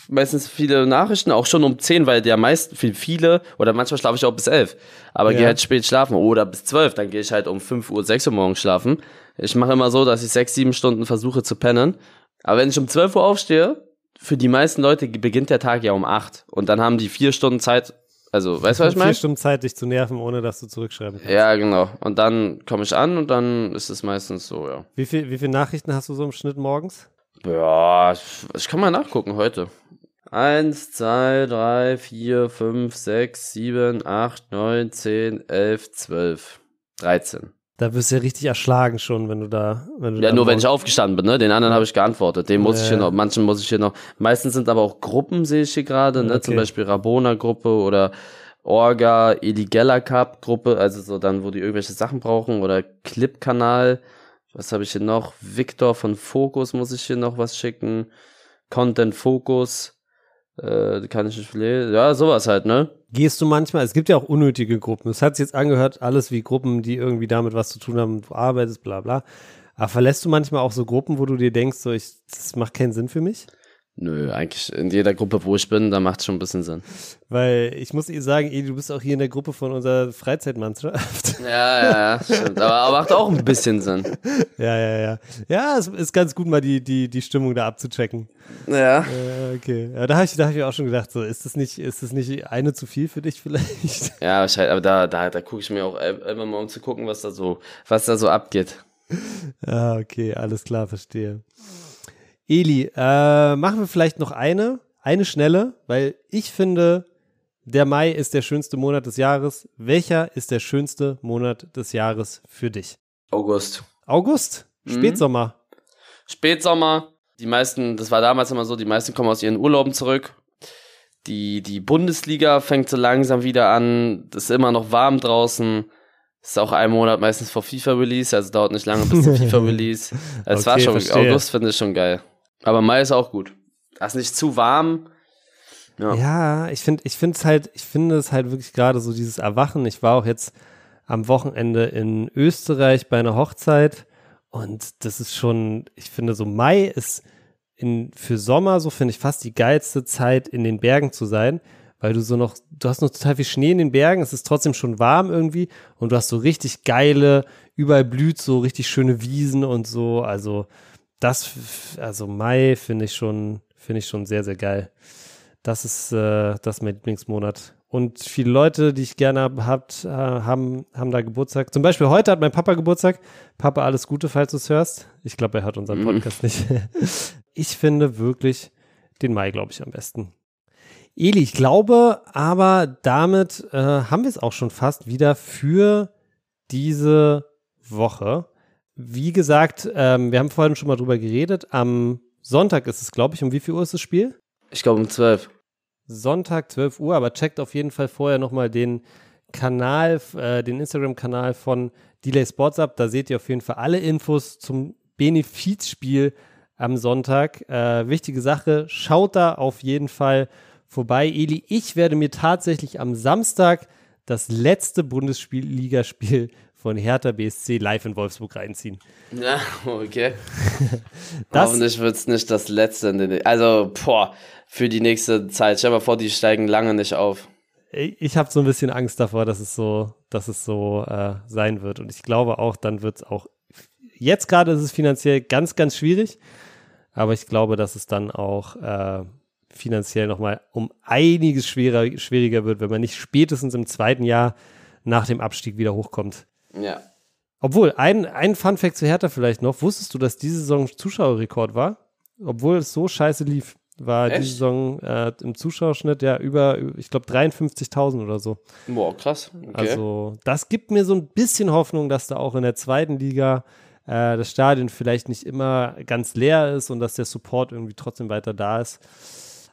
meistens viele Nachrichten, auch schon um 10, weil der viel, viele, oder manchmal schlafe ich auch bis 11, aber Ja. gehe halt spät schlafen, oder bis 12, dann gehe ich halt um 5 Uhr, 6 Uhr morgens schlafen. Ich mache immer so, dass ich 6, 7 Stunden versuche zu pennen, aber wenn ich um 12 Uhr aufstehe, für die meisten Leute beginnt der Tag ja um 8 und dann haben die 4 Stunden Zeit, also, weißt du, was ich meine? Vier Stunden Zeit, dich zu nerven, ohne dass du zurückschreiben kannst. Ja, genau. Und dann komme ich an und dann ist es meistens so, ja. Wie, viel, wie viele Nachrichten hast du so im Schnitt morgens? Ja, ich, kann mal nachgucken heute. Eins, zwei, drei, vier, fünf, sechs, sieben, acht, neun, zehn, elf, zwölf, dreizehn. Da wirst du ja richtig erschlagen schon, wenn du da. Wenn du Ja, da nur wenn ich aufgestanden bin, ne? Den anderen habe ich geantwortet. Den muss ich hier noch, manchen muss ich hier noch. Meistens sind aber auch Gruppen, sehe ich hier gerade, ne? Zum Okay. Beispiel Rabona-Gruppe oder Orga, Eligella Cup-Gruppe, also so dann, wo die irgendwelche Sachen brauchen oder Clip-Kanal. Was habe ich hier noch? Victor von Focus muss ich hier noch was schicken. Content Focus. Äh, kann ich nicht lesen. Ja, sowas halt, ne? Gehst du manchmal, es gibt ja auch unnötige Gruppen. Es hat sich jetzt angehört, alles wie Gruppen, die irgendwie damit was zu tun haben, du arbeitest, bla bla. Aber verlässt du manchmal auch so Gruppen, wo du dir denkst, so ich, das macht keinen Sinn für mich? Nö, eigentlich in jeder Gruppe, wo ich bin, da macht schon ein bisschen Sinn. Weil ich muss ihr sagen, Edi, du bist auch hier in der Gruppe von unserer Freizeitmannschaft. Ja, ja, ja, stimmt. Aber, aber macht auch ein bisschen Sinn. ja, ja, ja. Ja, es ist ganz gut, mal die, die, die Stimmung da abzuchecken. Ja. Äh, okay. Ja, da habe ich, da hab ich auch schon gedacht, so, ist das nicht, ist das nicht eine zu viel für dich vielleicht? Ja, wahrscheinlich, aber da, da, da gucke ich mir auch immer mal um zu gucken, was da so, was da so abgeht. Ah, okay, alles klar, verstehe. Eli, äh, machen wir vielleicht noch eine, eine schnelle, weil ich finde, der Mai ist der schönste Monat des Jahres. Welcher ist der schönste Monat des Jahres für dich? August. August, Mhm. Spätsommer. Spätsommer. Die meisten, das war damals immer so, die meisten kommen aus ihren Urlauben zurück. Die, die Bundesliga fängt so langsam wieder an. Es ist immer noch warm draußen. Ist auch ein Monat meistens vor FIFA-Release, also dauert nicht lange bis zum FIFA-Release. Es war Okay, schon, verstehe. August finde ich schon geil. Aber Mai ist auch gut. Das ist nicht zu warm. Ja. Ja, ich finde, ich es halt, ich finde es halt wirklich gerade so dieses Erwachen. Ich war auch jetzt am Wochenende in Österreich bei einer Hochzeit und das ist schon, ich finde so Mai ist in, für Sommer so finde ich fast die geilste Zeit in den Bergen zu sein, weil du so noch, du hast noch total viel Schnee in den Bergen, es ist trotzdem schon warm irgendwie und du hast so richtig geile, überall blüht so richtig schöne Wiesen und so, also das, also Mai finde ich schon, finde ich schon sehr, sehr geil. Das ist, äh, das ist mein Lieblingsmonat. Und viele Leute, die ich gerne hab, habt, äh, haben, haben da Geburtstag. Zum Beispiel heute hat mein Papa Geburtstag. Papa, alles Gute, falls du es hörst. Ich glaube, er hört unseren Mhm. Podcast nicht. ich finde wirklich den Mai, glaube ich, am besten. Eli, ich glaube, aber damit äh, haben wir es auch schon fast wieder für diese Woche. Wie gesagt, ähm, wir haben vorhin schon mal drüber geredet. Am Sonntag ist es, glaube ich, um wie viel Uhr ist das Spiel? Ich glaube um 12. Sonntag 12 Uhr, aber checkt auf jeden Fall vorher nochmal den Kanal, äh, den Instagram-Kanal von Delay Sports ab. Da seht ihr auf jeden Fall alle Infos zum Benefizspiel am Sonntag. Äh, wichtige Sache, schaut da auf jeden Fall vorbei. Eli, ich werde mir tatsächlich am Samstag das letzte Bundesligaspiel von Hertha BSC live in Wolfsburg reinziehen. Ja, okay. das, Hoffentlich wird es nicht das letzte. In den, also, boah, für die nächste Zeit. Stell mal vor, die steigen lange nicht auf. Ich habe so ein bisschen Angst davor, dass es so, dass es so äh, sein wird. Und ich glaube auch, dann wird es auch. Jetzt gerade ist es finanziell ganz, ganz schwierig. Aber ich glaube, dass es dann auch äh, finanziell nochmal um einiges schwerer, schwieriger wird, wenn man nicht spätestens im zweiten Jahr nach dem Abstieg wieder hochkommt. Ja. Obwohl, ein, ein Fun-Fact zu Hertha vielleicht noch. Wusstest du, dass diese Saison Zuschauerrekord war? Obwohl es so scheiße lief, war Echt? die Saison äh, im Zuschauerschnitt ja über, ich glaube, 53.000 oder so. Boah, krass. Okay. Also, das gibt mir so ein bisschen Hoffnung, dass da auch in der zweiten Liga äh, das Stadion vielleicht nicht immer ganz leer ist und dass der Support irgendwie trotzdem weiter da ist.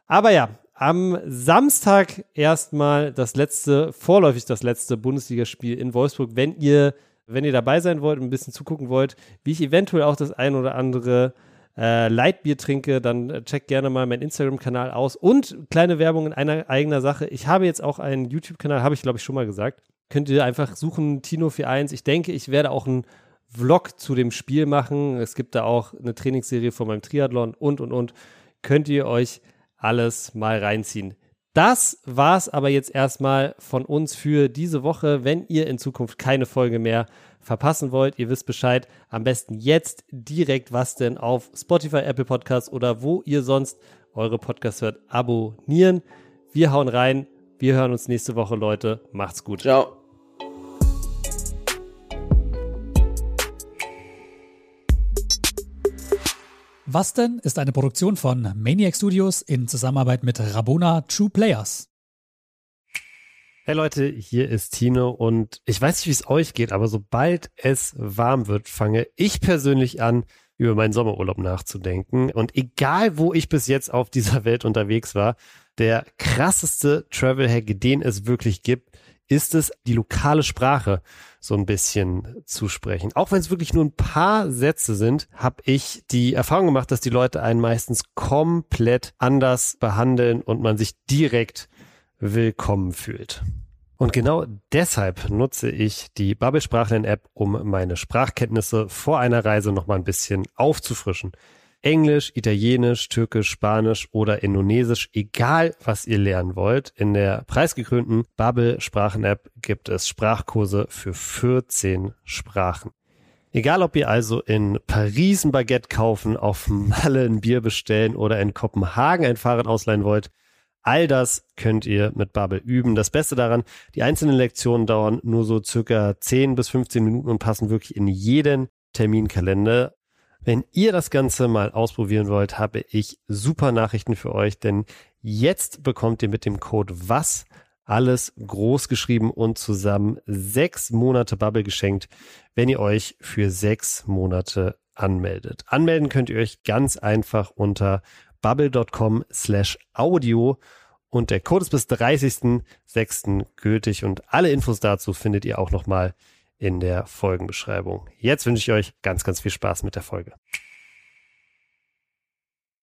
Aber ja, am Samstag erstmal das letzte, vorläufig das letzte Bundesligaspiel in Wolfsburg. Wenn ihr, wenn ihr dabei sein wollt und ein bisschen zugucken wollt, wie ich eventuell auch das ein oder andere äh, Leitbier trinke, dann checkt gerne mal meinen Instagram-Kanal aus. Und kleine Werbung in einer eigener Sache. Ich habe jetzt auch einen YouTube-Kanal, habe ich glaube ich schon mal gesagt. Könnt ihr einfach suchen, Tino41. Ich denke, ich werde auch einen Vlog zu dem Spiel machen. Es gibt da auch eine Trainingsserie von meinem Triathlon und und und. Könnt ihr euch alles mal reinziehen. Das war's aber jetzt erstmal von uns für diese Woche. Wenn ihr in Zukunft keine Folge mehr verpassen wollt, ihr wisst Bescheid, am besten jetzt direkt was denn auf Spotify, Apple Podcasts oder wo ihr sonst eure Podcasts hört, abonnieren. Wir hauen rein. Wir hören uns nächste Woche, Leute. Macht's gut. Ciao. Was denn ist eine Produktion von Maniac Studios in Zusammenarbeit mit Rabona True Players. Hey Leute, hier ist Tino und ich weiß nicht, wie es euch geht, aber sobald es warm wird, fange ich persönlich an, über meinen Sommerurlaub nachzudenken. Und egal, wo ich bis jetzt auf dieser Welt unterwegs war, der krasseste Travel-Hack, den es wirklich gibt, ist es, die lokale Sprache so ein bisschen zu sprechen. Auch wenn es wirklich nur ein paar Sätze sind, habe ich die Erfahrung gemacht, dass die Leute einen meistens komplett anders behandeln und man sich direkt willkommen fühlt. Und genau deshalb nutze ich die Bubble Sprachlern App, um meine Sprachkenntnisse vor einer Reise noch mal ein bisschen aufzufrischen. Englisch, Italienisch, Türkisch, Spanisch oder Indonesisch, egal was ihr lernen wollt. In der preisgekrönten Bubble Sprachen App gibt es Sprachkurse für 14 Sprachen. Egal ob ihr also in Paris ein Baguette kaufen, auf Malle ein Bier bestellen oder in Kopenhagen ein Fahrrad ausleihen wollt, all das könnt ihr mit Bubble üben. Das Beste daran, die einzelnen Lektionen dauern nur so circa 10 bis 15 Minuten und passen wirklich in jeden Terminkalender. Wenn ihr das Ganze mal ausprobieren wollt, habe ich super Nachrichten für euch, denn jetzt bekommt ihr mit dem Code was alles groß geschrieben und zusammen sechs Monate Bubble geschenkt, wenn ihr euch für sechs Monate anmeldet. Anmelden könnt ihr euch ganz einfach unter bubble.com slash audio und der Code ist bis 30.06. gültig und alle Infos dazu findet ihr auch nochmal in der Folgenbeschreibung. Jetzt wünsche ich euch ganz, ganz viel Spaß mit der Folge.